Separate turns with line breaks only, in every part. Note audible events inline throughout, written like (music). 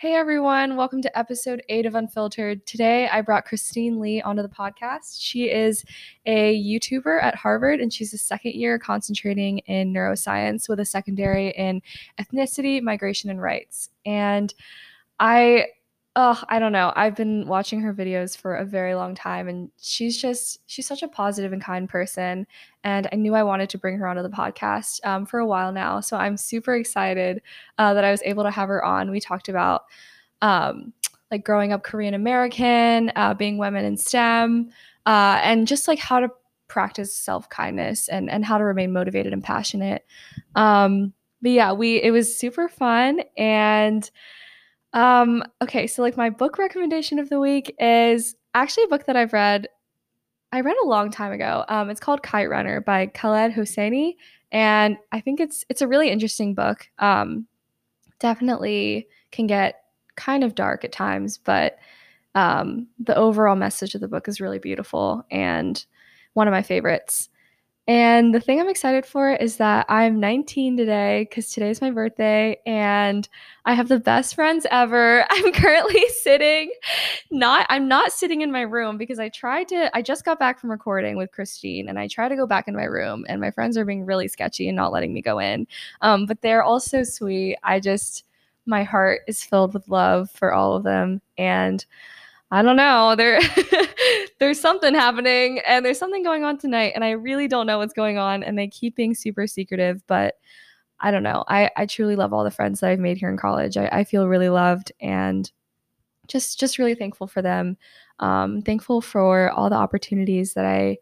Hey everyone, welcome to episode eight of Unfiltered. Today I brought Christine Lee onto the podcast. She is a YouTuber at Harvard and she's a second year concentrating in neuroscience with a secondary in ethnicity, migration, and rights. And I Oh, I don't know. I've been watching her videos for a very long time and she's just she's such a positive and kind person and I knew I wanted to bring her onto the podcast um, for a while now. So I'm super excited uh, that I was able to have her on. We talked about um, like growing up Korean American, uh, being women in STEM, uh, and just like how to practice self kindness and and how to remain motivated and passionate. Um, but yeah, we it was super fun and um, okay, so like my book recommendation of the week is actually a book that I've read. I read a long time ago. Um, it's called Kite Runner by Khaled Hosseini, and I think it's it's a really interesting book. Um, definitely can get kind of dark at times, but um, the overall message of the book is really beautiful and one of my favorites. And the thing I'm excited for is that I'm 19 today because today's my birthday and I have the best friends ever. (laughs) I'm currently sitting not I'm not sitting in my room because I tried to I just got back from recording with Christine and I try to go back in my room and my friends are being really sketchy and not letting me go in. Um, but they're all so sweet. I just my heart is filled with love for all of them and I don't know. There (laughs) there's something happening and there's something going on tonight and I really don't know what's going on and they keep being super secretive, but I don't know. I, I truly love all the friends that I've made here in college. I, I feel really loved and just just really thankful for them. Um, thankful for all the opportunities that I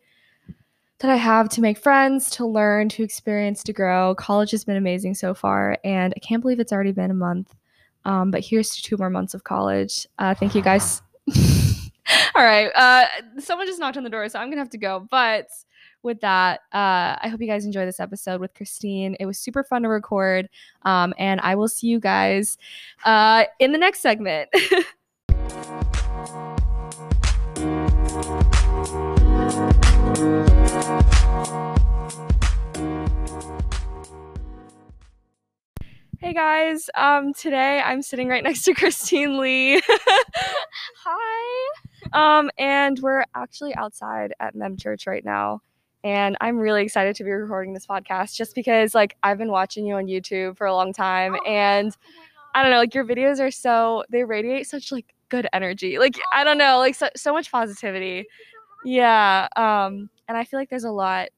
that I have to make friends, to learn, to experience, to grow. College has been amazing so far, and I can't believe it's already been a month. Um, but here's to two more months of college. Uh, thank you guys (laughs) All right. Uh, someone just knocked on the door, so I'm gonna have to go. But with that, uh, I hope you guys enjoy this episode with Christine. It was super fun to record, um, and I will see you guys uh, in the next segment. (laughs) Hey guys, um, today I'm sitting right (laughs) next to Christine Lee. Hi. Um, and we're actually outside at Mem Church right now. And I'm really excited to be recording this podcast just because like I've been watching you on YouTube for a long time oh, and oh I don't know, like your videos are so they radiate such like good energy. Like I don't know, like so, so much positivity. Yeah. Um, and I feel like there's a lot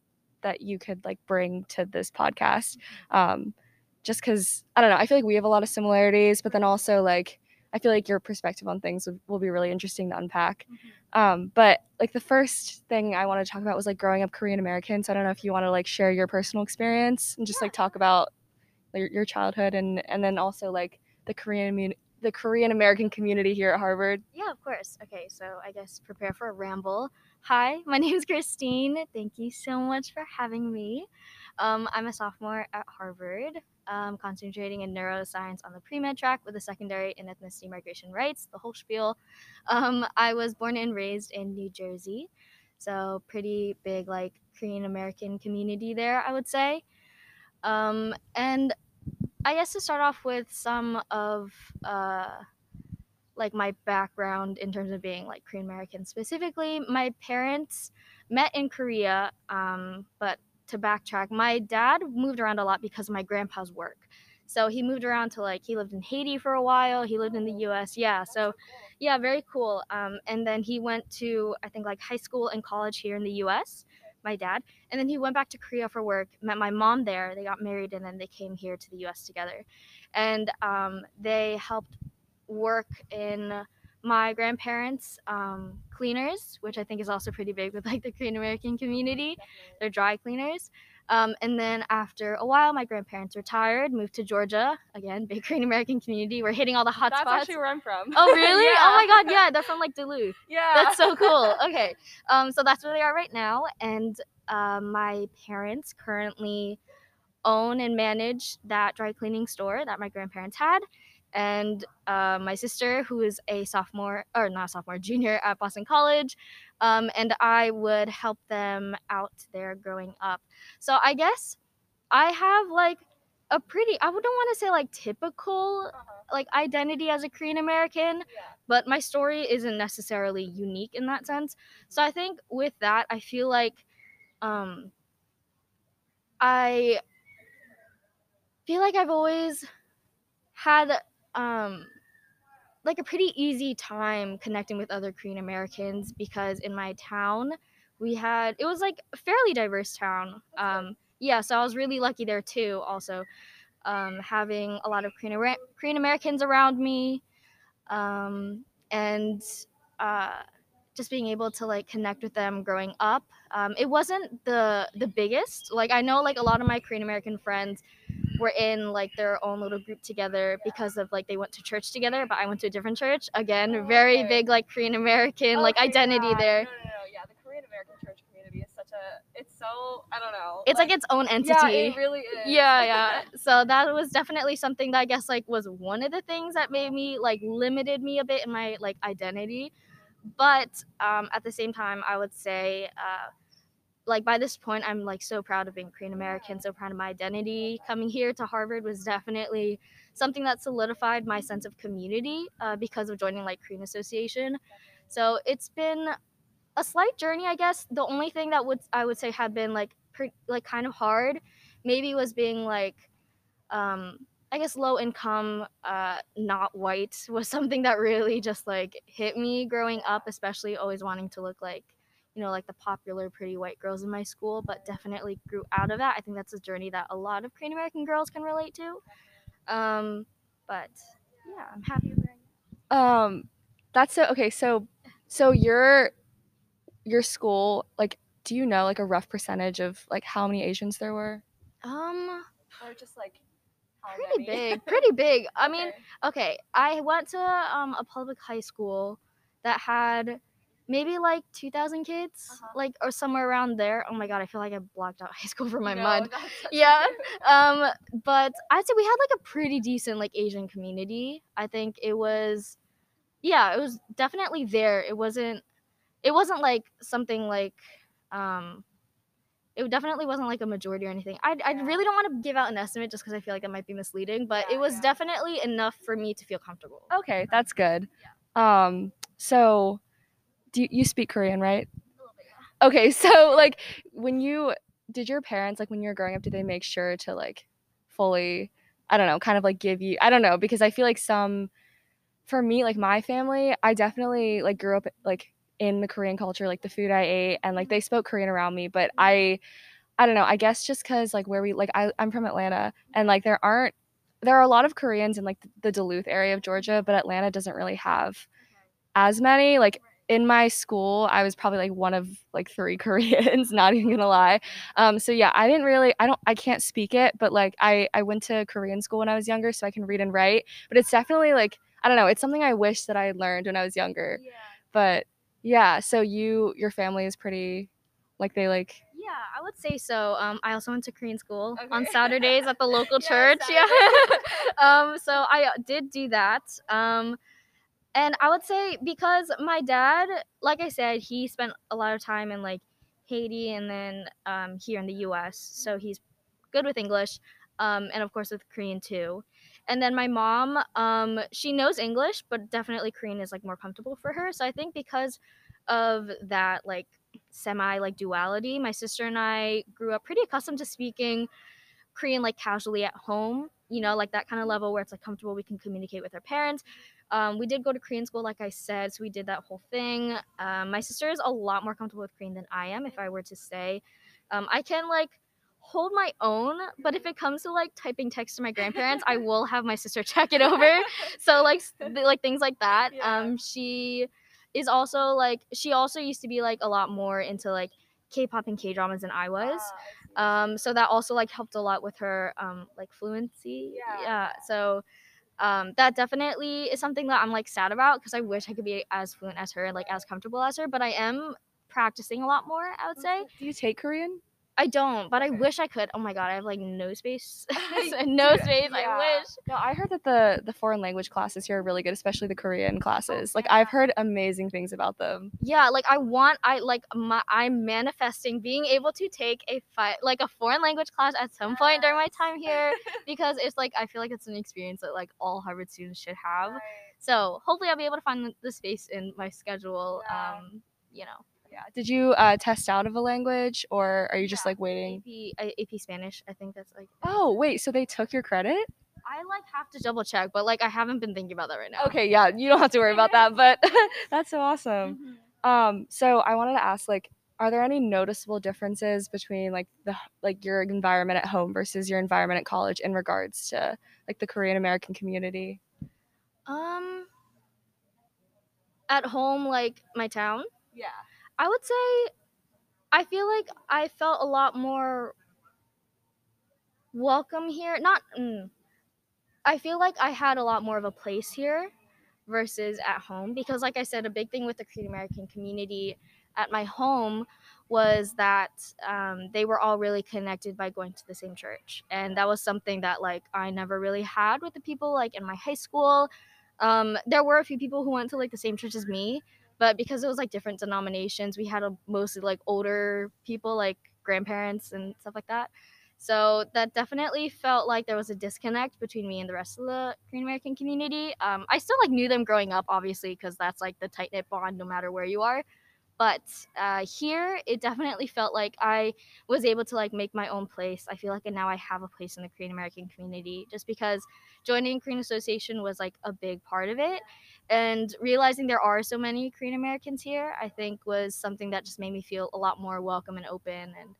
that you could like bring to this podcast. Mm-hmm. Um, just because I don't know, I feel like we have a lot of similarities, but then also like I feel like your perspective on things will, will be really interesting to unpack. Mm-hmm. Um, but like the first thing I want to talk about was like growing up Korean American. So I don't know if you want to like share your personal experience and just like talk about your, your childhood and and then also like the Korean the Korean American community here at Harvard.
Yeah, of course. Okay, so I guess prepare for a ramble. Hi, (laughs) my name is Christine. Thank you so much for having me. Um, I'm a sophomore at Harvard um, concentrating in neuroscience on the pre med track with a secondary in ethnicity, migration rights, the whole spiel. Um, I was born and raised in New Jersey, so pretty big, like Korean American community there, I would say. Um, and I guess to start off with some of uh, like my background in terms of being like Korean American specifically, my parents met in Korea, um, but to backtrack, my dad moved around a lot because of my grandpa's work. So he moved around to like he lived in Haiti for a while. He lived in the U.S. Yeah, so yeah, very cool. Um, and then he went to I think like high school and college here in the U.S. My dad, and then he went back to Korea for work. Met my mom there. They got married, and then they came here to the U.S. together, and um, they helped work in my grandparents um, cleaners which i think is also pretty big with like the korean american community. They're dry cleaners. Um, and then after a while my grandparents retired moved to georgia. Again big (laughs) korean american community. We're hitting all the hot
that's
spots
actually where i'm from.
Oh really? Yeah. (laughs) oh my god yeah. they're from like duluth. (laughs)
Yeah.
That's so cool. Okay. Um, so that's where they are right now. And uh, my parents currently own and manage that dry cleaning store that my grandparents had and uh, my sister, who is a sophomore or not a sophomore, junior at Boston College, um, and I would help them out there growing up. So I guess I have like a pretty I wouldn't want to say like typical
Uh-huh.
like identity as a Korean American,
Yeah.
but my story isn't necessarily unique in that sense. So I think with that, I feel like um I feel like I've always had um like a pretty easy time connecting with other Korean Americans because in my town we had it was like a fairly diverse town. Um yeah, so I was really lucky there too also um having a lot of Korean Korean Americans around me um and uh just being able to like connect with them growing up. Um, it wasn't the the biggest. Like I know like a lot of my Korean American friends were in like their own little group together because of like they went to church together, but I went to a different church. Again,
Oh,
very
okay.
big like Korean American like identity
yeah.
there.
No, no, no, yeah. The Korean American church community is such a. It's so I don't know.
It's like, its own entity.
Yeah, it really is.
yeah yeah (laughs) so that was definitely something that i guess like was one of the things that made me like limited me a bit in my like identity but um at the same time i would say uh like by this point i'm like so proud of being korean american so proud of my identity. Coming here to harvard was definitely something that solidified my sense of community uh, because of joining like korean association. So it's been a slight journey i guess. The only thing that would i would say had been like pre- like kind of hard maybe was being like um i guess low income uh not white (laughs) was something that really just like hit me growing up especially always wanting to look like you know like the popular pretty white girls in my school but definitely grew out of that i think that's a journey that a lot of korean american girls can relate to um but yeah i'm happy with it.
Um, that's so okay. So, so your your school, like, do you know like a rough percentage of like how many Asians there were,
um
or just like how
pretty big (laughs) pretty big i mean
Okay.
okay i went to um, a public high school that had maybe like 2000 kids
Uh-huh.
like or somewhere around there oh my god i feel like i blocked out (laughs) high school for my
No,
mind
that's such a
Yeah. um but i'd say we had like a pretty decent like asian community i think it was yeah it was definitely there it wasn't it wasn't like something like um it definitely wasn't like a majority or anything i, I
Yeah.
really don't want to give out an estimate just because i feel like that might be misleading but
Yeah,
it was
yeah.
definitely enough for me to feel comfortable
Okay, that's good. Um, so do you, you speak Korean, right? Okay, so like when you did your parents like when you were growing up, did they make sure to like fully I don't know, kind of like give you I don't know, because I feel like some for me, like my family, I definitely like grew up like in the Korean culture, like the food I ate and like they spoke Korean around me, but I I don't know, I guess just cuz like where we like I I'm from Atlanta and like there aren't there are a lot of Koreans in like the Duluth area of Georgia, but Atlanta doesn't really have as many. Like in my school, I was probably like one of like three (laughs) Koreans, not even gonna lie. Um, so yeah, I didn't really, I don't, I can't speak it, but like I, I went to Korean school when I was younger, so I can read and write. But it's definitely like, I don't know, it's something I wish that I had learned when I was younger.
yeah
But yeah, so you, your family is pretty, like they like.
Yeah, I would say so. Um, I also went to Korean school on (laughs) Saturdays at the local
Yeah,
church. Yeah. (laughs) Um, so I uh, did do that. Um, and I would say because my dad, like I said, he spent a lot of time in like Haiti and then um, here in the U.S. So he's good with English, um, and of course with Korean too. And then my mom, um, she knows English, but definitely Korean is like more comfortable for her. So I think because of that, like semi like duality, my sister and I grew up pretty accustomed to speaking Korean like casually at home. You know, like that kind of level where it's like comfortable. We can communicate with our parents. Um, we did go to Korean school, like I said, so we did that whole thing. Um, my sister is a lot more comfortable with Korean than I am. If I were to say, um, I can like hold my own, but if it comes to like typing text to my grandparents, I will have my sister (laughs) check it over. (laughs) So like like things like that.
Yeah.
Um, she is also like she also used to be like a lot more into like K-pop and K-dramas than I was. Um, so that also like helped a lot with her um like fluency.
Yeah.
So um that definitely is something that I'm like sad about because I wish I could be as fluent as her and like as comfortable as her, but I am practicing a lot more, I would say.
Do you take Korean?
I don't, but I wish I could. Oh my god, I have like no space. (laughs) (laughs) no space.
yeah.
I wish.
No, I heard that the the foreign language classes here are really good, especially the Korean classes. Like I've heard amazing things about them.
Yeah, like I want I like my I'm manifesting being able to take a fi- like a foreign language class at some point during my time here (laughs) because it's like I feel like it's an experience that like all Harvard students should have. So hopefully I'll be able to find the, the space in my schedule.
Yeah.
Um, you know,
Yeah. Did you uh, test out of a language, or are you just
Yeah,
like waiting?
AP AP Spanish. I think that's like
Oh wait, so they took your credit?
I like have to double check, but like I haven't been thinking about that right now.
Okay, yeah, you don't have to worry about that, but (laughs) that's so awesome.
Mhm.
Um, so I wanted to ask, like, are there any noticeable differences between like the like your environment at home versus your environment at college in regards to like the Korean American community?
Um, at home, like my town.
Yeah.
I would say I feel like I felt a lot more welcome here. Not mm, I feel like I had a lot more of a place here versus at home because like I said a big thing with the Korean American community at my home was that um, they were all really connected by going to the same church and that was something that like I never really had with the people like in my high school um, there were a few people who went to like the same church as me but because it was like different denominations we had a mostly like older people like grandparents and stuff like that. So that definitely felt like there was a disconnect between me and the rest of the korean american community. Um, i still like knew them growing up obviously because that's like the tight knit bond no matter where you are. But uh, here it definitely felt like i was able to like make my own place i feel like now i have a place in the korean american community just because joining korean association was like a big part of it and realizing there are so many korean americans here i think was something that just made me feel a lot more welcome and open and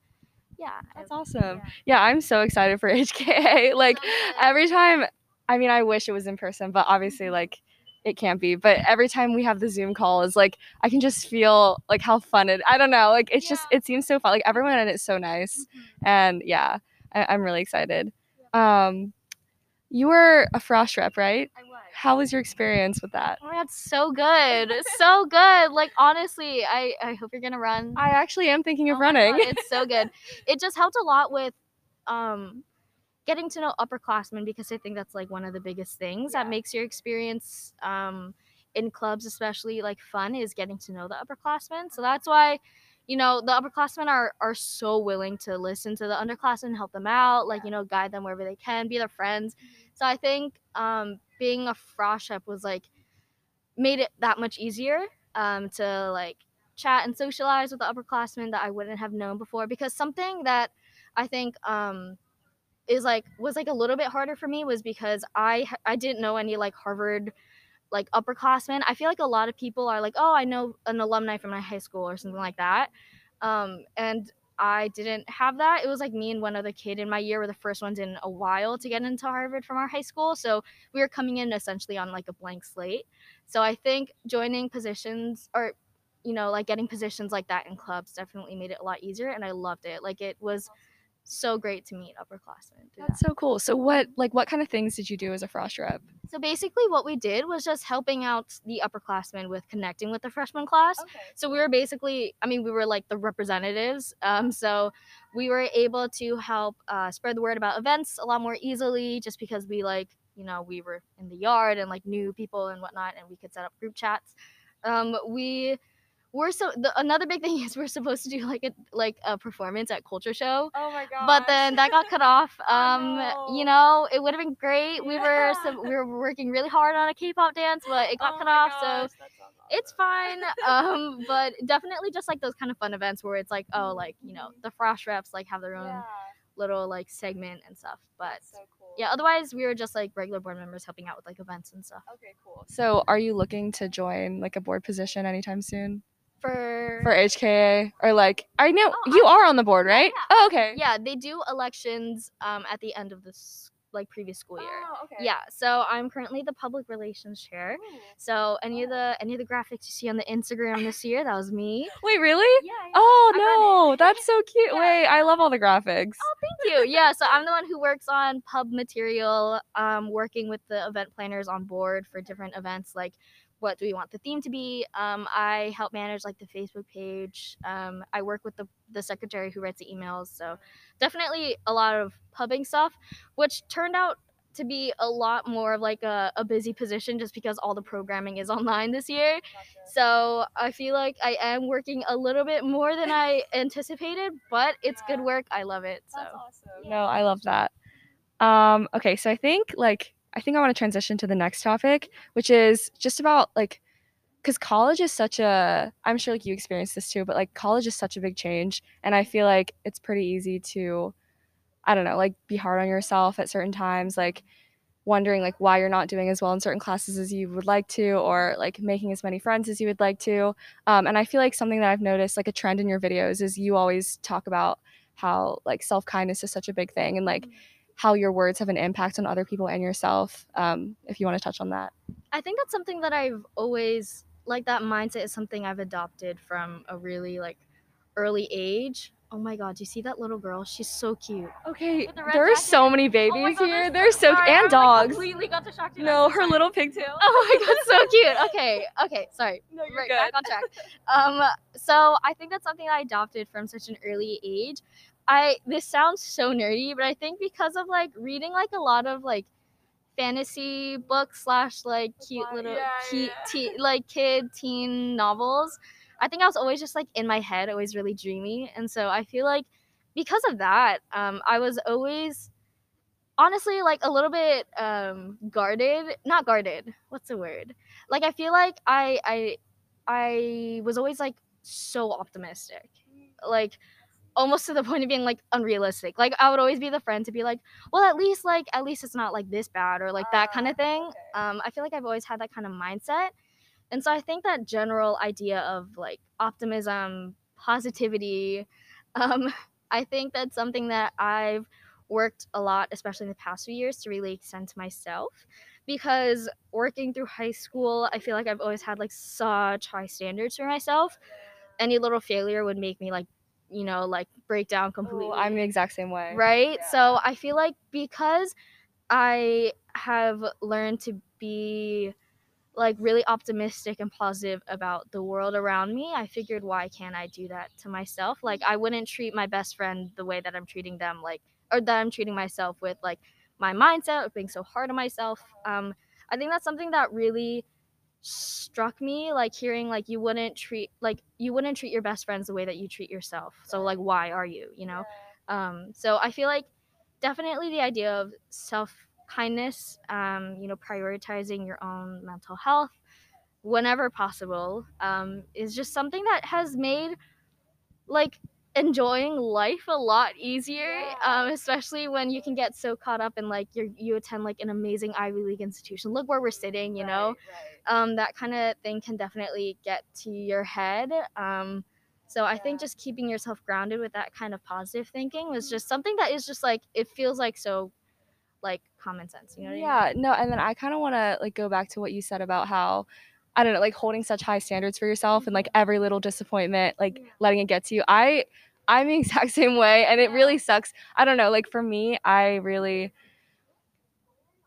yeah
That's
I-
awesome.
yeah.
Yeah, I'm so excited for (laughs) HKA. Like
So
every time, I mean, I wish it was in person, but obviously,
Mhm.
like it can't be. But every time we have the Zoom call, is like I can just feel like how fun it. I don't know, like it's just it seems so fun. Like everyone in it's so nice,
Mhm.
and yeah, I, I'm really excited. Um, you were a frosh rep, right?
I was.
How was your experience with that?
Oh my god, so good. so good. Like honestly, I I hope you're going to run.
I actually am thinking of
Oh
running.
God, it's so good. (laughs) It just helped a lot with um getting to know upperclassmen because I think that's like one of the biggest things that makes your experience um in clubs especially like fun is getting to know the upperclassmen. So that's why you know the upperclassmen are are so willing to listen to the underclassmen, help them out, like you know guide them wherever they can, be their friends. So I think um being a frosh rep was like made it that much easier um, to like chat and socialize with the upperclassmen that I wouldn't have known before. Because something that I think um, is like was like a little bit harder for me was because I I didn't know any like Harvard like upperclassmen. I feel like a lot of people are like, oh, I know an alumni from my high school or something like that. Um, and I didn't have that. It was like me and one other kid in my year were the first ones in a while to get into Harvard from our high school. So we were coming in essentially on like a blank slate. So I think joining positions or you know, like getting positions like that in clubs definitely made it a lot easier and I loved it. Like it was so great to meet upperclassmen. through that.
That's so cool. So what like what kind of things did you do as a frosh rep?
So basically what we did was just helping out the upperclassmen with connecting with the freshman class. So we were basically, I mean, we were like the representatives. Um, so we were able to help uh, spread the word about events a lot more easily just because we like, you know, we were in the yard and like knew people and whatnot and we could set up group chats. Um, we were so, the, another big thing (laughs) is we're supposed to do like a, like a performance at Culture Show
Oh my god.
but then that got cut (laughs) off.
Oh,
Um,
no.
you know, it would have been great. We were
Yeah.
so, we were working really hard on a K-pop dance, but it got cut off. So it's fine. Um, but definitely just like those kind of fun events where it's like, oh, like you know, the frosh reps like have their own little like segment and stuff. But yeah, otherwise we were just like regular board members helping out with like events and stuff.
Okay, cool. So, are you looking to join like a board position anytime soon
For,
for HKA or like I know
Oh,
you are on the board, right?
yeah.
Oh, okay.
yeah, they do elections um at the end of this like previous school year.
Oh, okay.
Yeah, so I'm currently the public relations chair. So any of the any of the graphics you see on the Instagram this year, that was me. (laughs)
Wait, really?
Yeah.
Oh no, that's so cute.
Yeah.
Wait, I love all the graphics.
Oh, thank you. Yeah, so I'm the one who works on pub material, um, working with the event planners on board for different events like what do we want the theme to be. Um, I help manage like the Facebook page. Um, I work with the the secretary who writes the emails. So definitely a lot of pubbing stuff, which turned out to be a lot more of like a, a busy position just because all the programming is (laughs) online this year. Gotcha. So I feel like I am working a little bit more than I anticipated, but it's yeah. good work. I love it. So
awesome. no, I love that. Um, okay, so I think like I think I want to transition to the next topic, which is just about like because college is such a i'm sure like you experienced this too but like college is such a big change and i feel like it's pretty easy to I don't know, like be hard on yourself at certain times, like wondering like why you're not doing as well in certain classes as you would like to or like making as many friends as you would like to um, and i feel like something that i've noticed like a trend in your videos is you always talk about how like self-kindness is such a big thing and like mm-hmm. How your words have an impact on other people and yourself um, if you want to touch on that
i think that's something that i've always like that mindset is something i've adopted from a really like early age Oh my god, do you see that little girl? She's so cute.
Okay, the there are so many babies oh god, here. They're so cute. And dogs.
Like completely got distracted.
No, her little pigtail. (laughs)
Oh my god, so cute. Okay, okay, sorry. (laughs)
No, you're
right,
good.
back on track. Um, so I think that's something I adopted from such an early age. I this sounds so nerdy, but I think because of like reading like a lot of like fantasy books slash like cute little yeah, cute yeah. Te- like kid teen novels I think I was always just like in my head, always really dreamy. And so I feel like because of that, um, I was always honestly like a little bit um, guarded. Not guarded. What's the word? Like I feel like I I I was always like so optimistic. Like almost to the (laughs) point of being like unrealistic. Like I would always be the friend to be like, well, at least like at least it's not like this bad or like that kind of ah, thing. Um, I feel like I've always had that kind of mindset. And so I think that general idea of like optimism, positivity, (laughs) um, I think that's something that I've worked a lot, especially in the past few years, to really extend to myself. Because working through high school, I feel like I've always had like such high standards for myself. Any little failure would make me like, you know, like break down completely. Ooh,
I'm the exact same way.
Right? Yeah. So I feel like because I have learned to be like really optimistic and positive about the world around me, I figured why can't I do that to myself? Like I wouldn't treat my best friend the way that I'm treating them like or that I'm treating myself with like my mindset of being so hard on myself. Um I think that's something that really struck me like hearing like you wouldn't treat like you wouldn't treat your best friends the way that you treat yourself. So like why are you, you know? Um so I feel like definitely the idea of self kindness, um, you know, prioritizing your own mental health whenever possible um, is just something that has made like enjoying life a lot easier yeah. um, especially when you can get so caught up in like you you attend like an amazing ivy league institution look where we're sitting you right, know right. Um, that kind of thing can definitely get to your head um, so i think just keeping yourself grounded with that kind of positive thinking was just something that is just like it feels like so like common sense. You know
yeah,
I
mean? no, and then I kind of want to like go back to what you said about how I don't know, like holding such high standards for yourself and like mm-hmm. every little disappointment, like letting it get to you. I I'm the (laughs) exact same way and it really sucks. I don't know, like for me, I really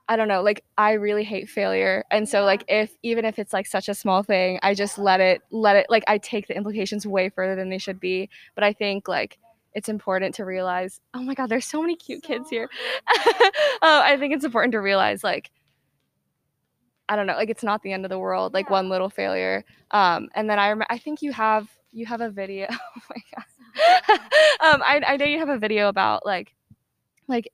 I don't know, like I really hate failure. And so like if even if it's like such a small thing, I just let it let it like I take the implications way further than they should be. But I think like it's important to realize oh my god there's so many cute kids here uh, (laughs) i think it's important to realize like i don't know like it's not the end of the world like yeah. one little failure um and then i remember i think you have you have a video (laughs) oh my (laughs) god (laughs) um I, I know you have a video about like like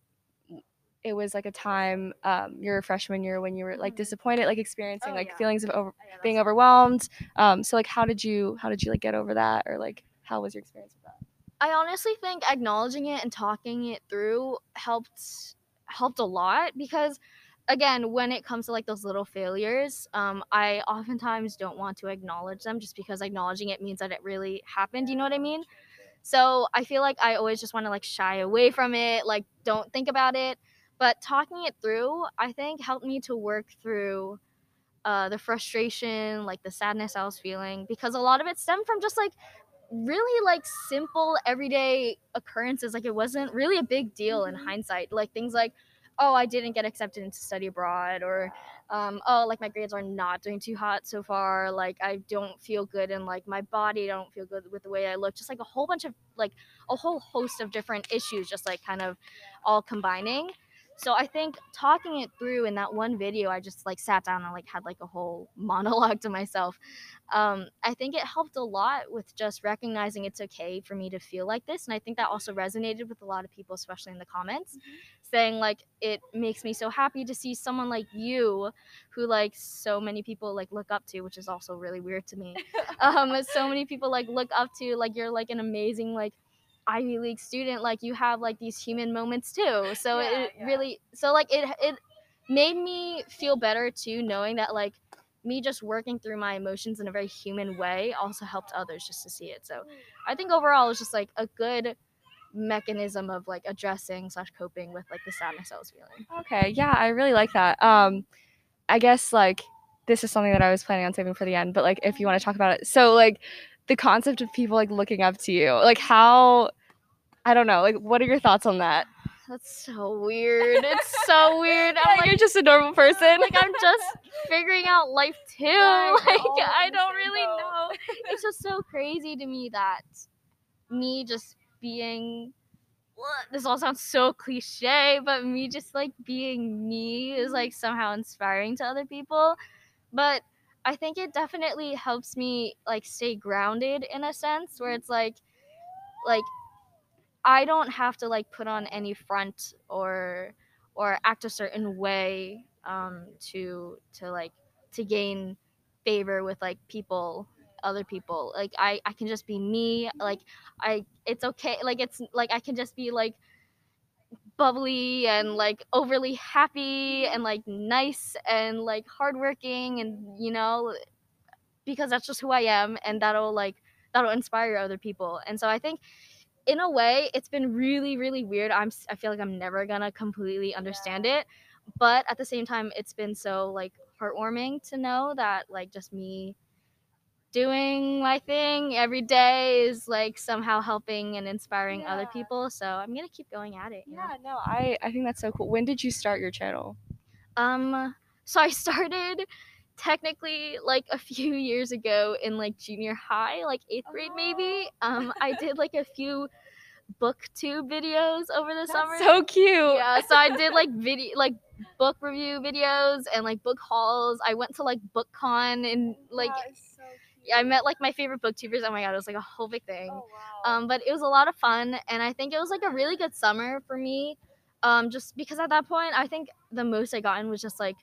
it was like a time um, your freshman year when you were like mm-hmm. disappointed like experiencing oh, like yeah. feelings of over, oh, yeah, being overwhelmed um, so like how did you how did you like get over that or like how was your experience with that
I honestly think acknowledging it and talking it through helped helped a lot because again when it comes to like those little failures um, i oftentimes don't want to acknowledge them just because acknowledging it means that it really happened you know what i mean? so i feel like i always just want to like shy away from it like don't think about it. But talking it through i think helped me to work through uh, the frustration like the sadness i was feeling because a lot of it stemmed from just like really like simple everyday occurrences like it wasn't really a big deal in mm-hmm. hindsight like things like oh I didn't get accepted into study abroad or um, oh like my grades are not doing too hot so far like I don't feel good in like my body I don't feel good with the way I look just like a whole bunch of like a whole host of different issues just like kind of all combining so I think talking it through in that one video, I just like sat down and like had like a whole (laughs) monologue to myself. Um, I think it helped a lot with just recognizing it's okay for me to feel like this, and I think that also resonated with a lot of people, especially in the comments, mm-hmm. Saying like it makes me so happy to see someone like you, who like so many people like look up to, which is also really weird to me. (laughs) um, so many people like look up to, like you're like an amazing like Ivy League student, like you have like these human moments too. So yeah, it yeah. really, so like it it made me feel better too, knowing that like me just working through my emotions in a very human way also helped others just to see it. So I think overall it's just like a good mechanism of like addressing slash coping with like the sadness I was feeling.
Okay, yeah, I really like that. Um, I guess like this is something that I was planning on saving for the end, but like if you want to talk about it, so like the concept of people like looking up to you, like how I don't know. Like, what are your thoughts on that?
That's so weird. It's so weird. (laughs)
I'm like, you're just a normal person. (laughs)
Like I'm just figuring out life too. (laughs) like I don't really know. It's just so crazy to me that me just being this all sounds so cliche, but me just like being me is like somehow inspiring to other people. But I think it definitely helps me like stay grounded in a sense where it's like like I don't have to like put on any front or or act a certain way um, to to like to gain favor with like people other people like i i can just be me like i it's okay like it's like i can just be like bubbly and like overly happy and like nice and like hardworking and you know because that's just who i am and that'll like that'll inspire other people and so i think in a way, it's been really, really weird. I'm I feel like I'm never gonna completely understand yeah. it, but at the same time, it's been so like heartwarming to know that like just me doing my thing every day is like somehow helping and inspiring yeah. other people. So I'm gonna keep going at it.
Yeah, know? no, I I think that's so cool. When did you start your channel?
Um, so I (laughs) started technically like a few years ago in like junior high, like eighth grade maybe. Um, I (laughs) did like a few booktube videos over the
That's
summer.
So cute.
Yeah, so I did like (laughs) video like book review videos and like book hauls. I went to like BookCon and like yeah, I met like my favorite booktubers. Oh my god, it was like a whole big thing. Oh, wow. Um, but it was a lot of fun and I think it was like a really good summer for me. Um, just because at that point I think the most I gotten was just like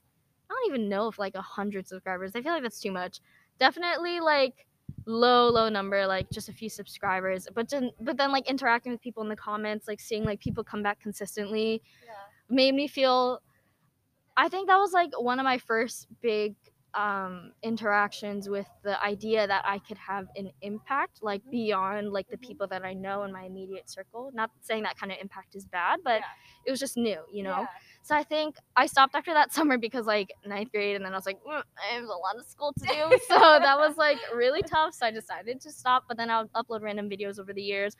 I don't even know if like a hundred subscribers. I feel like that's too much. Definitely like low low number like just a few subscribers but then but then like interacting with people in the comments like seeing like people come back consistently yeah. made me feel i think that was like one of my first big um, interactions with the idea that I could have an impact, like beyond like the people that I know in my immediate circle. Not saying that kind of impact is bad, but yeah. it was just new, you know. Yeah. So I think I stopped after that (laughs) summer because like ninth grade, and then I was like, mm, I have a lot of school to do, (laughs) so that was like really tough. So I decided to stop. But then I'll upload random videos over the years,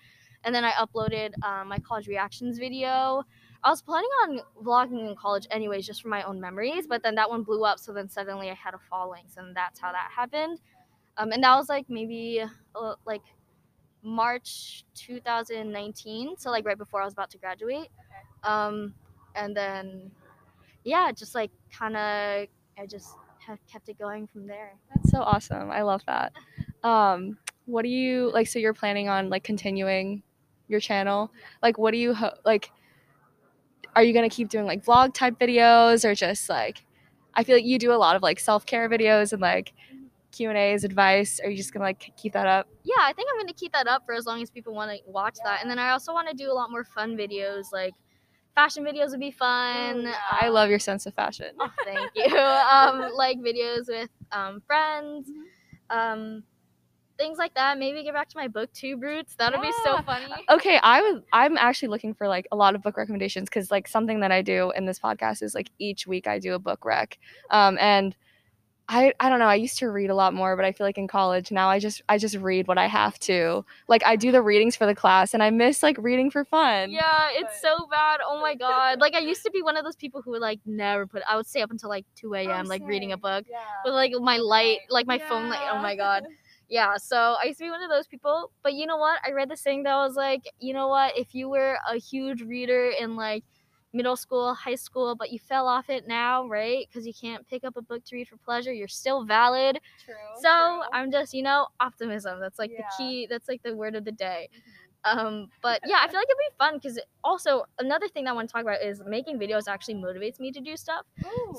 and then I uploaded um, my college reactions video I was planning on vlogging in college anyways, just for my own memories, but then that one blew up, so then suddenly I had a following, so that's how that happened. Um, and that was like maybe uh, like March 2019, so like right before I was about to graduate. Um, and then yeah, just like kind of I just have kept it going from there.
That's so awesome. I love that. Um, what do you like? So you're planning on like continuing your channel? Like, what do you ho- like? Are you going to keep doing like vlog type videos or just like I feel like you do a lot of like self-care videos and like Q&As, advice. Are you just going to like keep that up?
Yeah, I think I'm going to keep that up for as long as people want to watch yeah. that. And then I also want to do a lot more fun videos like fashion videos would be fun. Oh, yeah.
I love your sense of fashion.
Oh, (laughs) thank you. um, (laughs) like videos with um, friends. Mm-hmm. Um, things like that. Maybe get back to my booktube roots. That'd yeah. be so funny.
Okay, I was I'm actually looking for like a lot of book recommendations because like something that I do in this podcast is like each week I do a book rec, um, and I I don't know. I used to read a lot more, but I feel like in college now I just I just read what I have to. Like I do the readings for the class and I miss like reading for fun.
Yeah, it's so bad. Oh my god. Like I used to be one of those people who would like never put I would stay up until like 2 a.m. like reading a book
Yeah.
with like my light, like my phone light. Oh my god. (laughs) Yeah, so I used to be one of those people. But you know what? I read this thing that was like, you know what? If you were a huge reader in like middle school, high school, but you fell off it now, right? Because you can't pick up a book to read for pleasure, you're still valid.
True.
So I'm just, you know, optimism. That's like
Yeah.
the key. That's like the word of the day. Mm-hmm. Um, but yeah, I feel like it'd be fun because also another thing that I want to talk about is making videos actually motivates me to do stuff.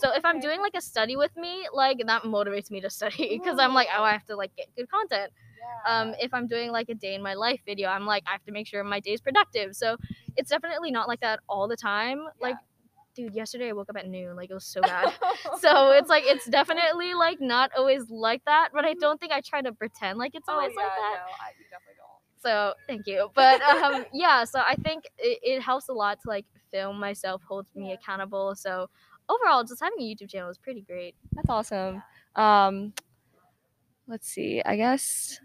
So if I'm doing like a study with me, like that motivates me to study (laughs) because I'm like, oh, I have to like get good content. Um, if I'm doing like a day in my life video, I'm like, I have to make sure my day is productive. So it's definitely not like that all the time. Like, dude, yesterday I woke up at noon, like it was so bad. (laughs) so it's like it's definitely like not always like that, but I don't think I try to pretend like it's always like that.
No, I.
So thank you. But um, (laughs) yeah, so I think it, it helps a lot to like film myself, holds me
Yeah.
accountable. So overall, just having a YouTube channel is pretty great.
That's awesome. Um, let's see. I guess.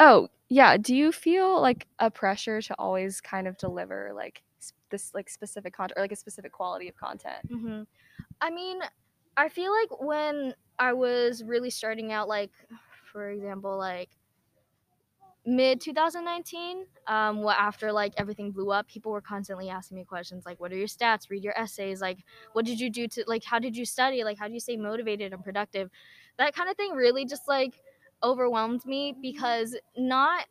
Oh yeah. Do you feel like a pressure to always kind of deliver like this like specific content or like a specific quality of content?
hmm I mean, I feel like when I was really starting out, like for example, like mid 2019, um, what after like everything blew up, people were constantly asking me questions like, "What are your stats? Read your essays. Like, what did you do to like? How did you study? Like, how do you stay motivated and productive?" That kind of thing really just like overwhelmed me because not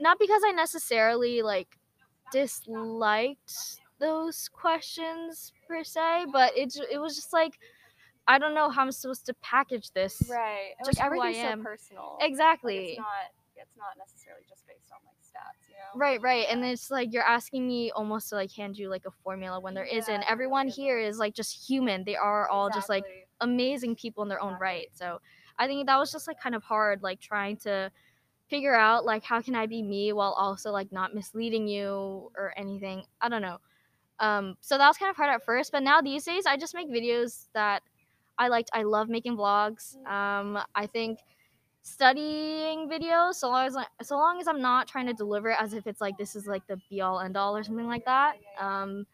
not because I necessarily like disliked those questions per se, but it it was just like I don't know how I'm supposed to package this.
Right.
Just
like everything's so personal.
Exactly.
it's not. Not necessarily just based on like stats. You know.
Right, right. And it's like you're asking me almost to like hand you like a formula when there not Everyone here is like just human. They are all just like amazing people in their own right. So I think that was just like kind of hard, like trying to figure out like how can I be me while also like not misleading you or anything. I don't know. Um, so that was kind of hard at first, but now these days I just make videos that I liked. I love making vlogs. Um, I think studying videos so long as I, so long as I'm not trying to deliver it as if it's like this is like the be all end all or something like that. Um,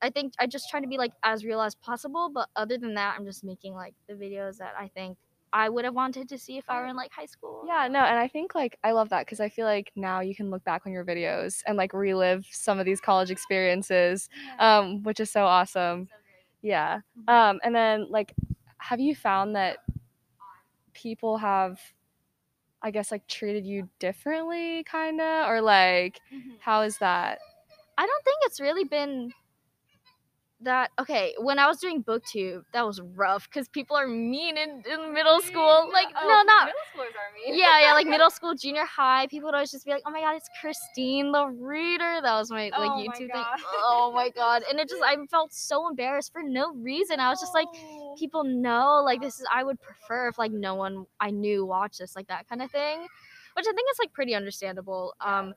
I think I just try to be like as real as possible, but other than that, I'm just making like the videos that I think I would have wanted to see if I were in like high school.
Yeah, no, and I think like I love that because I feel like now you can look back on your videos and like relive some of these college experiences, um, which is so awesome. Yeah. Um, and then like, have you found that people have, I guess, like treated you differently, kind of, or like, mm-hmm. how is that?
I don't think it's really been that okay. When I was doing booktube, that was rough because people are mean in, in middle school. Like
Oh,
no, not
middle schoolers are mean.
yeah, yeah, like middle (laughs) school, junior high, people would always just be like, "Oh my god, it's Christine the Reader." That was my like
Oh my
YouTube thing. Oh my god, and it just I (laughs) felt so embarrassed for no reason. I was just like, people know like this is I would prefer if like no one I knew watched this like that kind of thing, which I think is like pretty understandable. Um,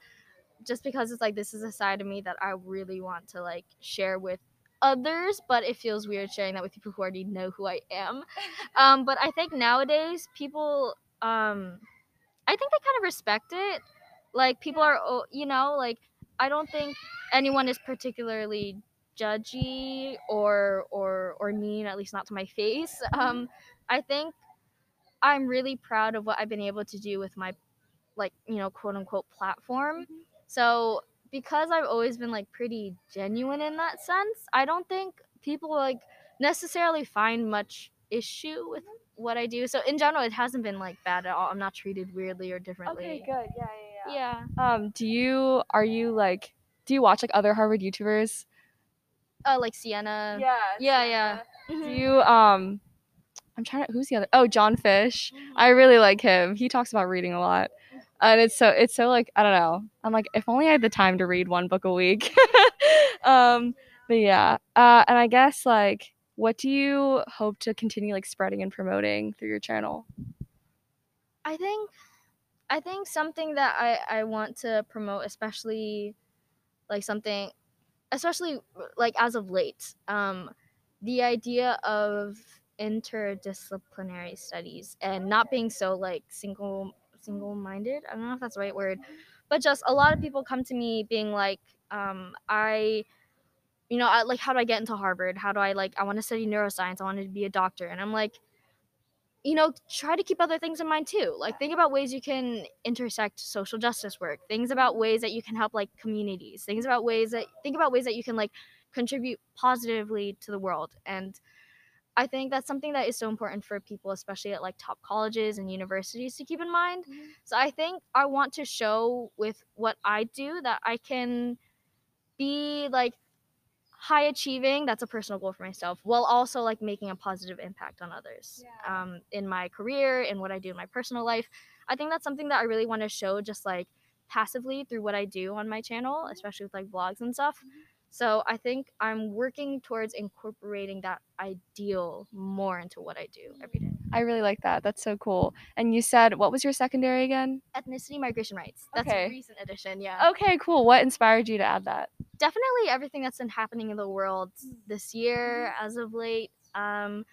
just because it's like this is a side of me that I really want to like share with others, but it feels weird sharing that with people who already know who I am. Um, but I think nowadays people, um, I think they kind of respect it. Like people are, you know, like I don't think anyone is particularly judgy or or or mean, at least not to my face. (laughs) Um, I think I'm really proud of what I've been able to do with my like you know quote unquote platform. So because I've always been like pretty genuine in that sense, I don't think people like necessarily find much issue with what I do. So in general, it hasn't been like bad at all. I'm not treated weirdly or differently.
Okay, good. Yeah, yeah, yeah.
Yeah.
Um, do you are you like do you watch like other Harvard YouTubers?
Uh, like Sienna.
yeah,
yeah, yeah.
Do
Mhm.
you um I'm trying to who's the other oh John Fish. I really like him. He talks about reading a lot. And it's so it's so like I don't know. I'm like if only I had the time to read one book a week. (laughs) um but yeah. Uh and I guess like what do you hope to continue like spreading and promoting through your channel?
I think I think something that I I want to promote especially like something especially like as of late um the idea of interdisciplinary studies and not being so like single single minded. I don't know if that's the right word, but just a lot of people come to me being like, um, I, you know, I, like how do I get into Harvard? How do I like I want to study neuroscience? I want to be a doctor, and I'm like, you know, try to keep other things in mind too. Like think about ways you can intersect social justice work. Things about ways that you can help like communities. Things about ways that think about ways that you can like contribute positively to the world and I think that's something that is so important for people, especially at like top colleges and universities, to keep in mind. Mm-hmm. So I think I want to show with what I do that I can be like high achieving. That's a personal goal for myself, while also like making a positive impact on others yeah. um, in my career and what I do in my personal life. I think that's something that I really want to show, just like passively through what I do on my channel, especially with like vlogs and stuff. Mm-hmm so I think I'm working towards incorporating that ideal more into what I do every day.
I really like that. That's so cool. And you said what was your secondary again?
Ethnicity, migration rights. That's okay. a recent addition, yeah.
Okay, cool. What inspired you to add that?
Definitely everything that's been happening in the world this year as of late. Um,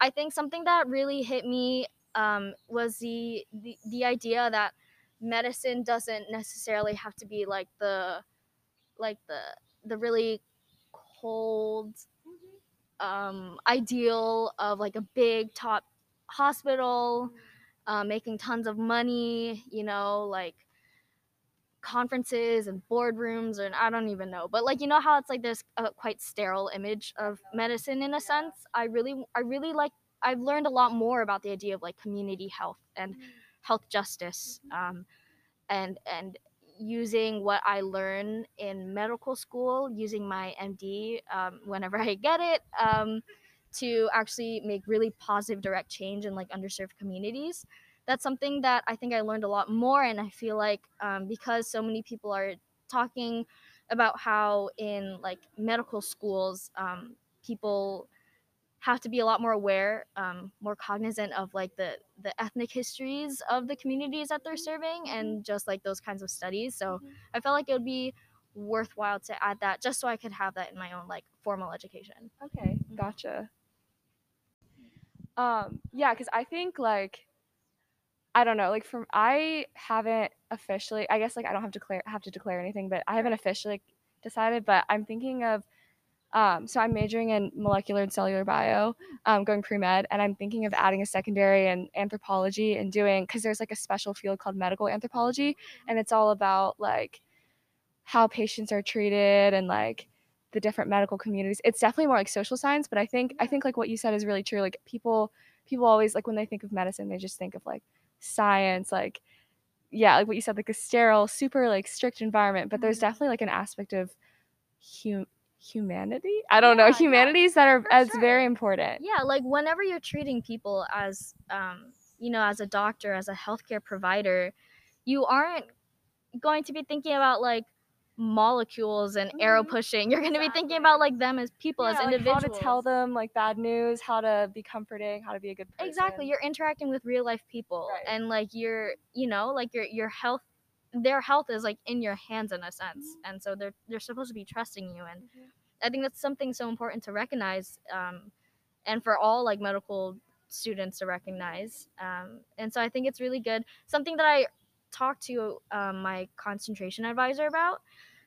I think something that really hit me um, was the, the the idea that medicine doesn't necessarily have to be like the like the the really cold um, ideal of like a big top hospital uh, making tons of money you know like conferences and boardrooms and i don't even know. But like you know how it's like this uh, quite sterile image of medicine in a sense? I really i really like i've learned a lot more about the idea of like community health and health justice um, and and using what I learn in medical school, using my MD um, whenever I get it, um, to actually make really positive direct change in like underserved communities. That's something that I think I learned a lot more, and I feel like um, because so many people are talking about how in like medical schools, um, people have to be a lot more aware, um, more cognizant of like the the ethnic histories of the communities that they're serving, and mm-hmm. just like those kinds of studies. So mm-hmm. I felt like it would be worthwhile to add that just so I could have that in my own like formal education.
Okay, mm-hmm. gotcha. Um, yeah, because I think like I don't know, like from I haven't officially. I guess like I don't have to declare have to declare anything, but I haven't officially decided. But I'm thinking of um, so I'm majoring in molecular and cellular bio, um, going pre med, and I'm thinking of adding a secondary in anthropology and doing because there's like a special field called medical anthropology, and it's all about like how patients are treated and like the different medical communities. It's definitely more like social science, but I think I think like what you said is really true. Like people people always like when they think of medicine, they just think of like science, like yeah, like what you said, like a sterile, super like strict environment. But there's mm-hmm. definitely like an aspect of hum- humanity i don't yeah, know humanities yeah, that are as sure. very important
yeah like whenever you're treating people as um you know as a doctor as a healthcare provider you aren't going to be thinking about like molecules and mm-hmm. arrow pushing you're going to exactly. be thinking about like them as people yeah, as individuals
like how to tell them like bad news how to be comforting how to be a good person
exactly you're interacting with real life people right. and like you're you know like your your health their health is like in your hands in a sense mm-hmm. and so they're they're supposed to be trusting you and mm-hmm. i think that's something so important to recognize um, and for all like medical students to recognize um, and so i think it's really good something that i talked to um, my concentration advisor about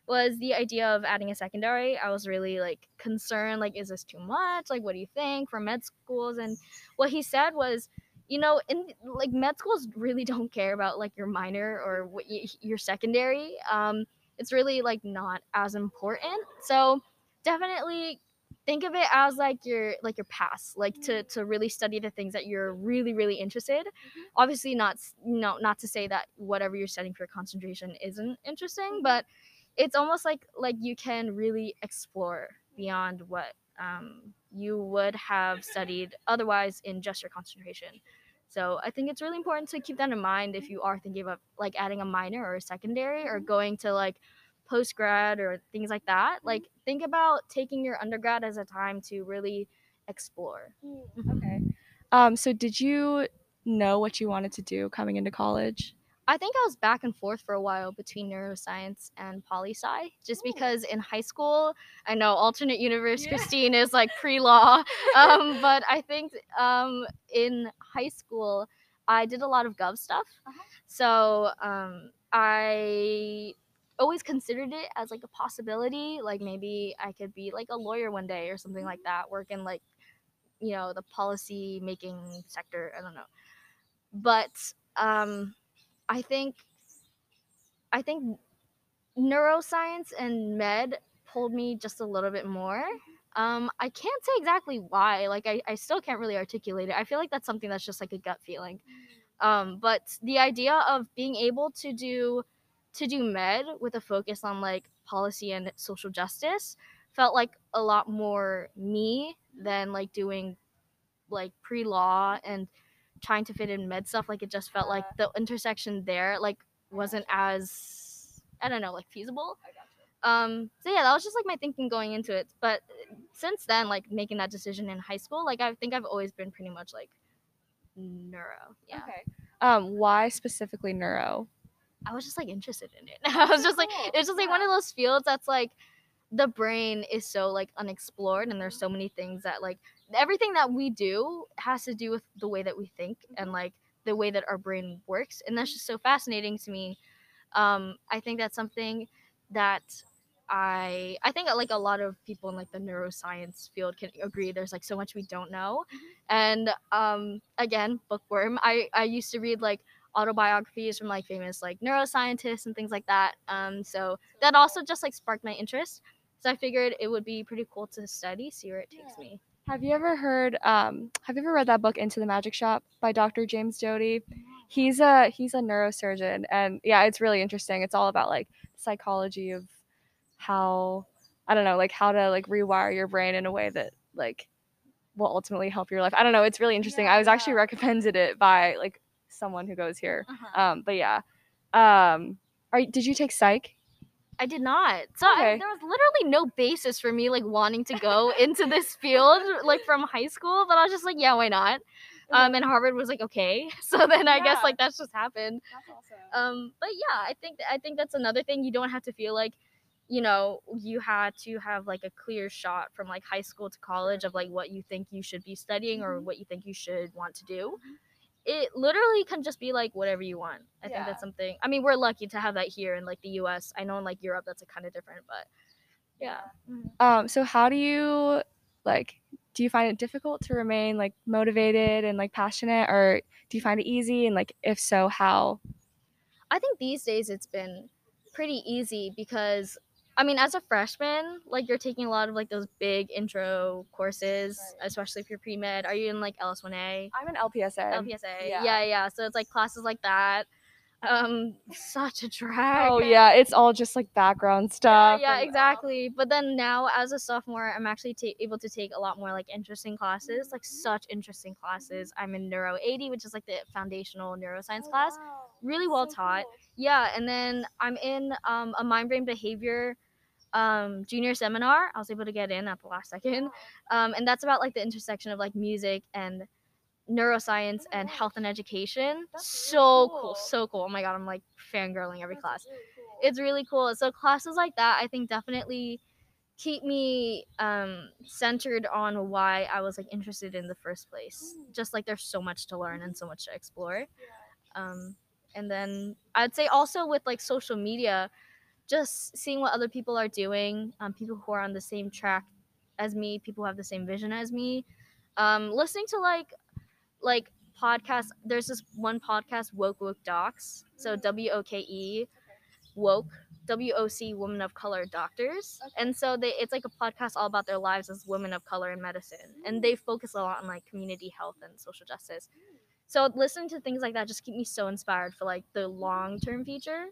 was the idea of adding a secondary i was really like concerned like is this too much like what do you think for med schools and what he said was you know, in like med schools really don't care about like your minor or what you, your secondary. Um, it's really like not as important. So definitely think of it as like your like your pass like to to really study the things that you're really really interested mm-hmm. obviously not know not to say that whatever you're studying for your concentration isn't interesting mm-hmm. but it's almost like like you can really explore beyond what um, you would have studied otherwise in just your concentration. So I think it's really important to keep that in mind if you are thinking about like adding a minor or a secondary or going to like post grad or things like that. Like think about taking your undergrad as a time to really explore.
Mm, okay. Um, so did you know what you wanted to do coming into college?
I think I was back and forth for a while between neuroscience and poli sci, just
Ooh.
because in high school, I know alternate universe
Yeah.
Christine is like pre law, um, (laughs) but I think um, in high school, I did a lot of gov stuff.
Uh-huh.
So um, I always considered it as like a possibility. Like maybe I could be like a lawyer one day or something like that, work in like, you know, the policy making sector. I don't know. But um, I think I think neuroscience and med pulled me just a little bit more. Um, I can't say exactly why. Like I, I still can't really articulate it. I feel like that's something that's just like a gut feeling. Um, but the idea of being able to do to do med with a focus on like policy and social justice felt like a lot more me than like doing like pre-law and trying to fit in med stuff like it just felt like the intersection there like wasn't as i don't know like feasible. Um so yeah that was just like my thinking going into it. But since then like making that decision in high school like i think i've always been pretty much like neuro yeah.
Okay. Um, why specifically neuro?
i was just like interested in it. (laughs) I was just like it's just like one of those fields that's like the brain is so like unexplored and there's so many things that like everything that we do has to do with the way that we think and like the way that our brain works and that's just so fascinating to me. Um i think that's something that i i think like a lot of people in like the neuroscience field can agree there's like so much we don't know and um again bookworm i i used to read like autobiographies from like famous like neuroscientists and things like that um so that also just like sparked my interest so i figured it would be pretty cool to study see where it takes
Yeah.
me
Have you ever heard? Um, have you ever read that book Into the Magic Shop by Dr. James Doty? He's a he's a neurosurgeon, and yeah, it's really interesting. It's all about like psychology of how I don't know, like how to like rewire your brain in a way that like will ultimately help your life. I don't know. It's really interesting. I was actually recommended it by like someone who goes here. Um, but yeah. Um, are did you take psych?
I did not. So I, there was literally no basis for me like wanting to go into this field like from high school, but I was just like, yeah, why not? Um, and Harvard was like, okay. (laughs) So then I guess like that's just happened.
That's awesome.
Um, but yeah, I think I think that's another thing. You don't have to feel like, you know, you had to have like a clear shot from like high school to college of like what you think you should be studying or
Mhm.
what you think you should want to do.
Mhm.
It literally can just be like whatever you want. I think that's something. I mean, we're lucky to have that here in like the U.S. I know in like Europe that's like, kind of different, but yeah.
Um, so how do you like do you find it difficult to remain like motivated and like passionate or do you find it easy and like if so how?
I think these days it's been pretty easy because I mean, as a freshman, like you're taking a lot of like those big intro courses,
Right.
especially if you're pre med. Are you in like LS1A,
I'm an LPSA.
LPSA?
yeah.
Yeah. yeah, So it's like classes like that. Um, such a drag.
Oh yeah, it's all just like background stuff.
Yeah,
and-
exactly. But then now, as a sophomore, I'm actually ta- able to take a lot more like interesting classes, like such interesting classes. I'm in Neuro 80, which is like the foundational neuroscience
Oh,
class.
wow.
Really well
So
taught.
cool.
Yeah, and then I'm in um, a mind brain behavior um, junior seminar. I was able to get in at the last second, um, and that's about like the intersection of like music and neuroscience
Oh
and
gosh.
health and education.
That's really
so
cool.
cool, so cool. Oh my god, I'm like fangirling every
That's
class.
really cool.
It's really cool. So classes like that, I think definitely keep me um, centered on why I was like interested in the first place.
Mm.
Just like there's so much to learn and so much to explore
Yeah.
um, and then i'd say also with like social media just seeing what other people are doing um, people who are on the same track as me people who have the same vision as me. Um, listening to like like podcasts there's this one podcast woke woke docs so w-o-k-e woke w-o-c women of color doctors.
Okay.
and so they it's like a podcast all about their lives as women of color in medicine. And they focus a lot on like community health and social justice. So listening to things like that just keep me so inspired for like the long term future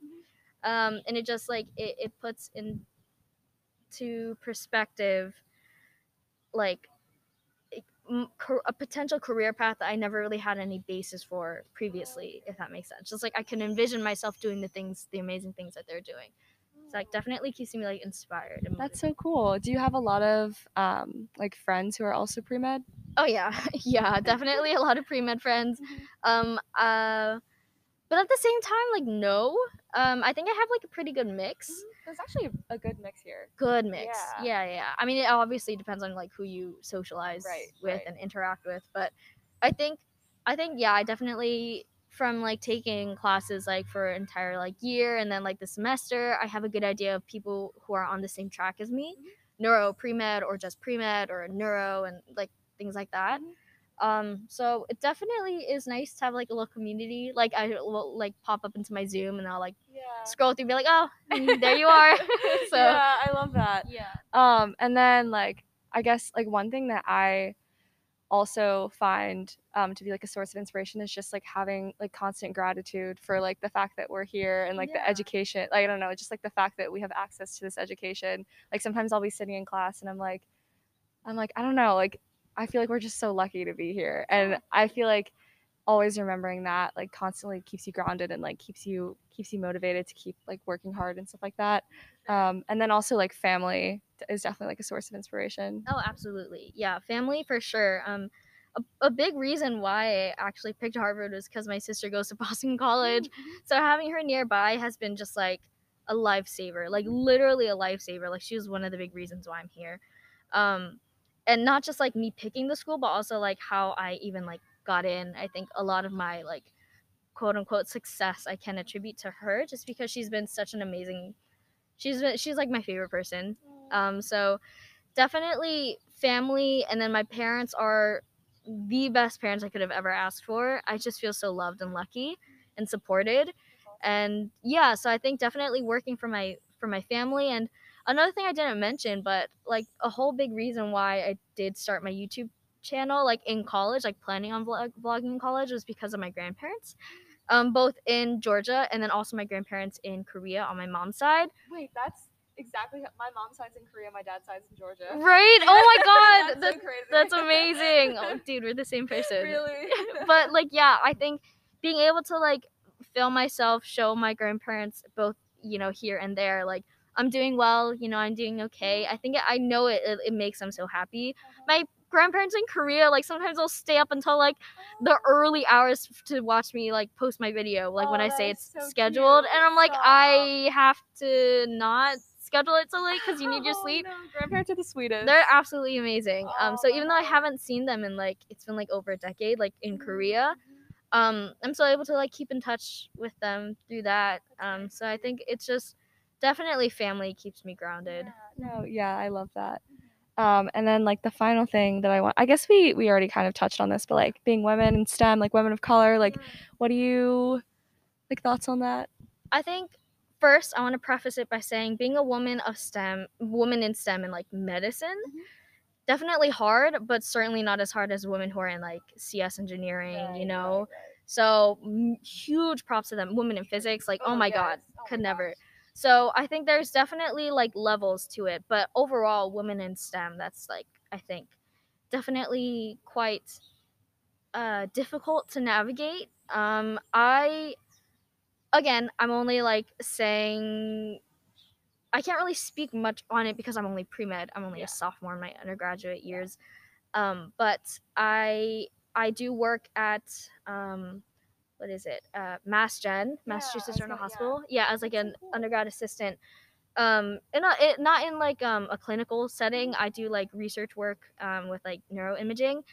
um and it just like it, it puts into perspective like it- m- car- a potential career path that i never really had any basis for previously if that makes sense. Just like i can envision myself doing the things the amazing things that they're doing. So like definitely keeps me like inspired and
That's so cool. Do you have a lot of um like friends who are also pre med?
oh yeah. (laughs) Yeah definitely a lot of pre-med friends. Um uh but at the same time, like no. Um, I think I have like a pretty good mix.
There's actually a good mix here.
Good mix.
Yeah.
Yeah, yeah. I mean, it obviously depends on like who you socialize
Right,
with
right.
and interact with, but I think, I think yeah, I definitely from like taking classes like for an entire like year and then like the semester, I have a good idea of people who are on the same track as me,
Mhm.
neuro pre med or just pre med or neuro and like things like that.
Mhm.
Um, so it definitely is nice to have like a little community. Like I will like pop up into my Zoom and I'll like
Yeah.
scroll through and be like, oh, mm, there you are. (laughs) (laughs) so
yeah, I love that.
yeah.
Um, and then like I guess like one thing that I also find um, to be like a source of inspiration is just like having like constant gratitude for like the fact that we're here and like
Yeah.
the education like i don't know just like the fact that we have access to this education like sometimes i'll be sitting in class and i'm like i'm like i don't know like i feel like we're just so lucky to be here and i feel like always remembering that like constantly keeps you grounded and like keeps you keeps you motivated to keep like working hard and stuff like that um, and then also like family is definitely like a source of inspiration
Oh, absolutely. Yeah, family for sure. Um, a, a big reason why I actually picked Harvard was because my sister goes to (laughs) Boston College. So having her nearby has been just like a lifesaver, like literally a lifesaver. Like she was one of the big reasons why I'm here. Um, and not just like me picking the school, but also like how I even like got in. I think a lot of my like quote unquote success I can attribute to her just because she's been such an amazing. She's been, she's like my favorite person. Um, so definitely family, and then my parents are the best parents I could have ever asked for. I just feel so loved and lucky and supported. And yeah, so I think definitely working for my for my family and another thing I didn't mention, but like a whole big reason why I did start my YouTube channel like in college, like planning on vlog- vlogging in college was because of my grandparents. Um, both in Georgia and then also my grandparents in Korea on my mom's side.
Wait, that's exactly how, my mom's side's in Korea, my dad's side's in Georgia.
Right? Oh my god.
that's, (laughs)
that's,
so
that's amazing. (laughs) Oh, dude, we're the same person.
really? (laughs)
but like yeah i think being able to like film myself show my grandparents both you know here and there like i'm doing well you know i'm doing okay i think i know it it, it makes them so happy my grandparents in korea like sometimes they'll stay up until like the early hours to watch me like post my video like when
Oh,
i say it's
so
scheduled
cute.
and i'm like
Stop.
i have to not schedule it so late because you need your (laughs)
Oh,
sleep
no, Grandparents are the sweetest.
they're absolutely amazing. Um, so
Oh,
even though I haven't seen them in like it's been like over a decade, like in
Mhm,
Korea,
mhm.
um, I'm still able to like keep in touch with them through that. Um, so I think it's just definitely family keeps me grounded.
Yeah, no, yeah, I love that. Um, and then like the final thing that I want, I guess we we already kind of touched on this, but like being women in STEM, like women of color, like what do you like thoughts on that?
I think first I want to preface it by saying being a woman of STEM, woman in STEM and like medicine,
Mhm.
definitely hard, but certainly not as hard as women who are in like CS engineering. you know, So m- huge props to them. Women in physics, like oh, my god, could never. So I think there's definitely like levels to it, but overall, women in STEM, that's like I think definitely quite uh, difficult to navigate. Um, I again, I'm only like saying. I can't really speak much on it because I'm only pre med. I'm only
Yeah.
a sophomore in my undergraduate years. Um, but I I do work at um, what is it? Uh, Mass Gen, Massachusetts
was
General
gonna- yeah.
Hospital. Yeah, as like an
cool.
undergrad assistant. Um, and not it, not in like um a clinical setting. I do like research work um with like neuroimaging.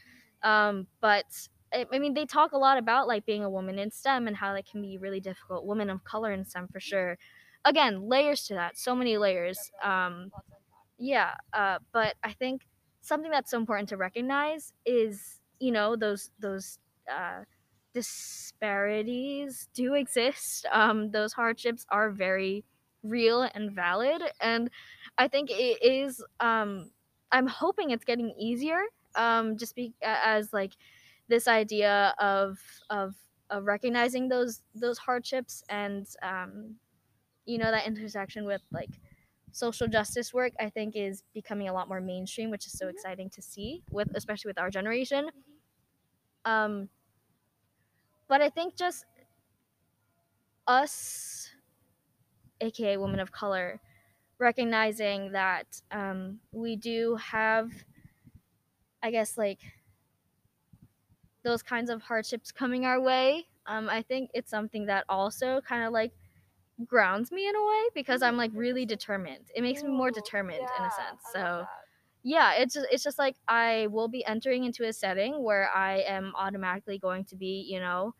Um, but I, I mean they talk a lot about like being a woman in STEM and how that can be really difficult. Women of color in STEM for sure. Again, layers to that. So many layers. Um, yeah uh, but i think something that's so important to recognize is you know those those uh, disparities do exist um, those hardships are very real and valid and i think it is um, i'm hoping it's getting easier um, just be as like this idea of of of recognizing those those hardships and um, you know that intersection with like social justice work i think is becoming a lot more mainstream which is so exciting to see with especially with our generation. Um but i think just us aka women of color recognizing that um we do have i guess like those kinds of hardships coming our way Um, I think it's something that also kind of like grounds me in a way because I'm like really determined. It makes me more determined in a sense. So yeah, it's just it's just like I will be entering into a setting where I am automatically going to be, you know,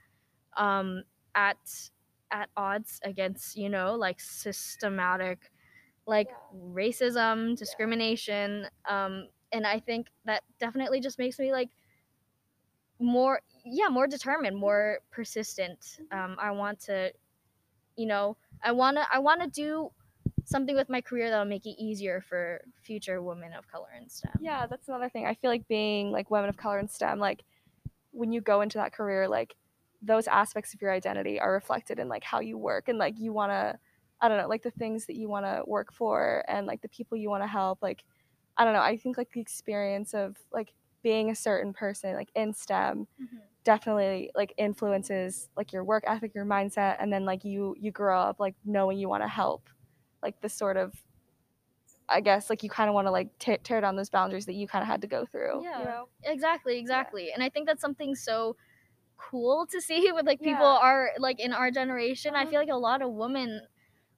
um at at odds against, you know, like systematic like racism, discrimination, um and I think that definitely just makes me like more yeah, more determined, more persistent. Um I want to you know, I want to I want to do something with my career that'll make it easier for future women of color in STEM.
Yeah, that's another thing. I feel like being like women of color in STEM, like when you go into that career, like those aspects of your identity are reflected in like how you work and like you want to I don't know, like the things that you want to work for and like the people you want to help. Like I don't know, I think like the experience of like being a certain person like in STEM
Mm-hmm.
definitely like influences like your work ethic, your mindset and then like you you grow up like knowing you want to help like the sort of I guess like you kind of want to like te- tear down those boundaries that you kind of had to go through.
Yeah.
You know?
Exactly, exactly. And I think that's something so cool to see (laughs) with like people
Yeah.
are like in our generation. I
Uh-huh.
feel like a lot of women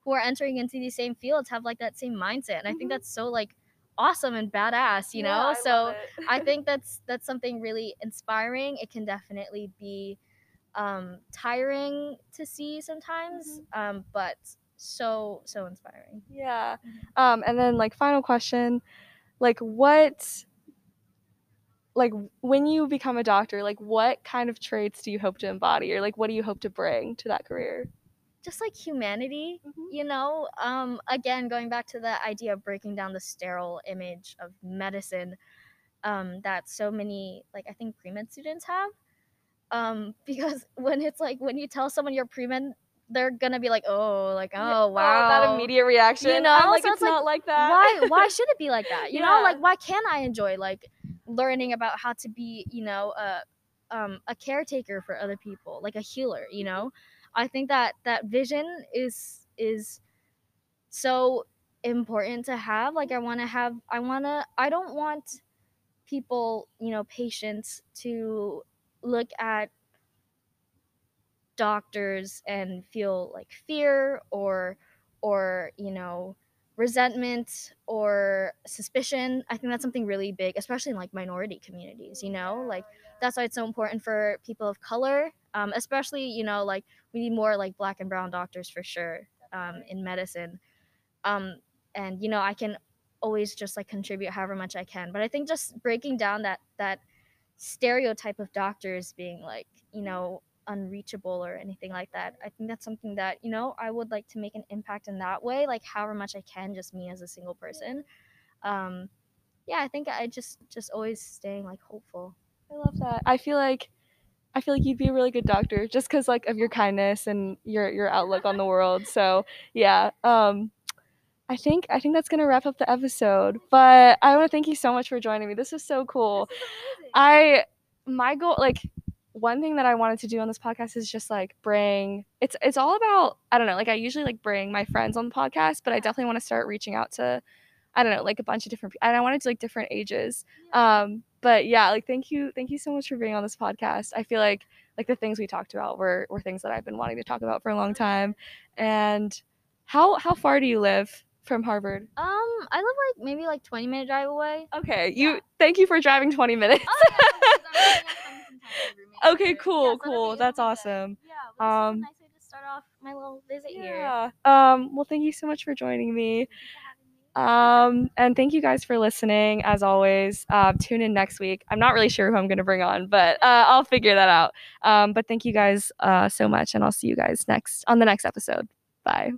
who are entering into these same fields have like that same mindset. And I
Mhm.
think that's so like awesome and badass, you know? so I (laughs) think that's that's something really inspiring. It can definitely be um tiring to see sometimes, um but so so inspiring.
yeah. Um, and then like final question, like what, like when you become a doctor, like what kind of traits do you hope to embody, or like what do you hope to bring to that career?
Just like humanity,
Mhm.
you know um again going back to the idea of breaking down the sterile image of medicine um that so many like i think pre-med students have um (laughs) because when it's like when you tell someone you're pre-med they're gonna be like oh like oh
Yeah,
wow
that immediate reaction.
You know,
I'm like
so
it's,
it's like,
not like that.
why why (laughs) should it be like that you know like why can't i enjoy like learning about how to be you know a um a caretaker for other people like a healer you know i think that that vision is is so important to have like i want to have i want to i don't want people you know patients to look at doctors and feel like fear or or you know resentment or suspicion i think that's something really big especially in like minority communities you know like that's why it's so important for people of color um, especially you know like we need more like black and brown doctors for sure um, in medicine um, and you know i can always just like contribute however much i can but i think just breaking down that that stereotype of doctors being like you know unreachable or anything like that i think that's something that you know i would like to make an impact in that way like however much i can just me as a single person um yeah i think i just just always staying like hopeful
I love that. I feel like I feel like you'd be a really good doctor just because like of your kindness and your your outlook on the world. So yeah. Um I think I think that's gonna wrap up the episode. But I want to thank you so much for joining me. This was so cool. I my goal like one thing that I wanted to do on this podcast is just like bring it's it's all about I don't know, like I usually like bring my friends on the podcast, but I definitely want to start reaching out to I don't know, like a bunch of different people. And I wanted to like different ages. Um but yeah, like thank you thank you so much for being on this podcast. I feel like like the things we talked about were were things that I've been wanting to talk about for a long time. And how how far do you live from Harvard?
um i live like maybe like 20 minute drive away
Okay, you
Yeah.
thank you for driving 20 minutes.
Oh, (laughs)
Okay, cool, cool. That's awesome.
Yeah,
Um,
nice way to start off my little visit here.
Yeah. Um, well, thank you so much for joining me. Um, and thank you guys for listening. As always, uh, tune in next week. I'm not really sure who I'm going to bring on, but uh, I'll figure that out. Um, but thank you guys uh, so much, and I'll see you guys next on the next episode. Bye.